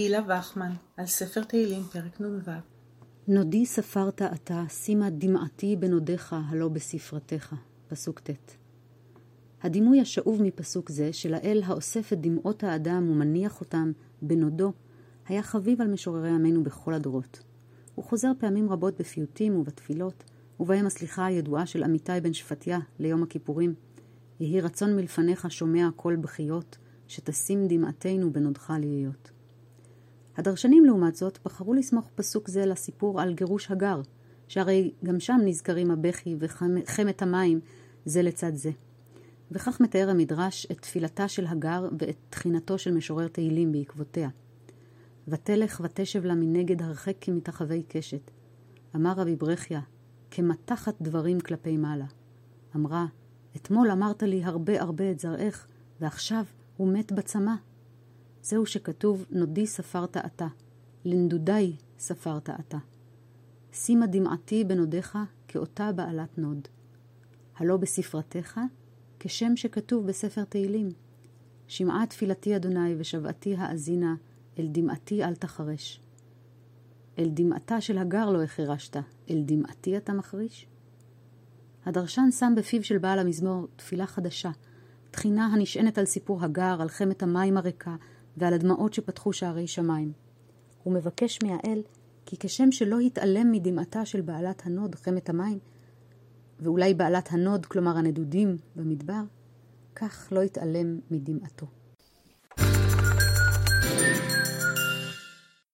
גילה וחמן, על ספר תהילים, פרק נ"ו. נודי ספרת אתה, שימה דמעתי בנודיך הלא בספרתך. פסוק ט'. הדימוי השאוב מפסוק זה, של האל האוסף את דמעות האדם ומניח אותם בנודו, היה חביב על משוררי עמנו בכל הדורות. הוא חוזר פעמים רבות בפיוטים ובתפילות, ובהם הסליחה הידועה של אמיתי בן שפטיה ליום הכיפורים. יהי רצון מלפניך שומע קול בכיות, שתשים דמעתנו בנודך להיות. הדרשנים לעומת זאת בחרו לסמוך פסוק זה לסיפור על גירוש הגר, שהרי גם שם נזכרים הבכי וחמת המים זה לצד זה. וכך מתאר המדרש את תפילתה של הגר ואת תחינתו של משורר תהילים בעקבותיה. ותלך ותשב לה מנגד הרחק כמתחווי קשת. אמר רבי ברכיה, כמתחת דברים כלפי מעלה. אמרה, אתמול אמרת לי הרבה הרבה את זרעך, ועכשיו הוא מת בצמא. זהו שכתוב, נודי ספרת אתה, לנדודי ספרת אתה. שימה דמעתי בנודיך כאותה בעלת נוד. הלא בספרתך, כשם שכתוב בספר תהילים. שמעה תפילתי אדוני ושבעתי האזינה, אל דמעתי אל תחרש. אל דמעתה של הגר לא החרשת, אל דמעתי אל תחרש? הדרשן שם בפיו של בעל המזמור תפילה חדשה, תחינה הנשענת על סיפור הגר, על חמת המים הריקה ועל הדמעות שפתחו שערי שמיים. הוא מבקש מהאל כי כשם שלא התעלם מדמעתה של בעלת הנוד, חמת המים, ואולי בעלת הנוד, כלומר הנדודים במדבר, כך לא התעלם מדמעתו.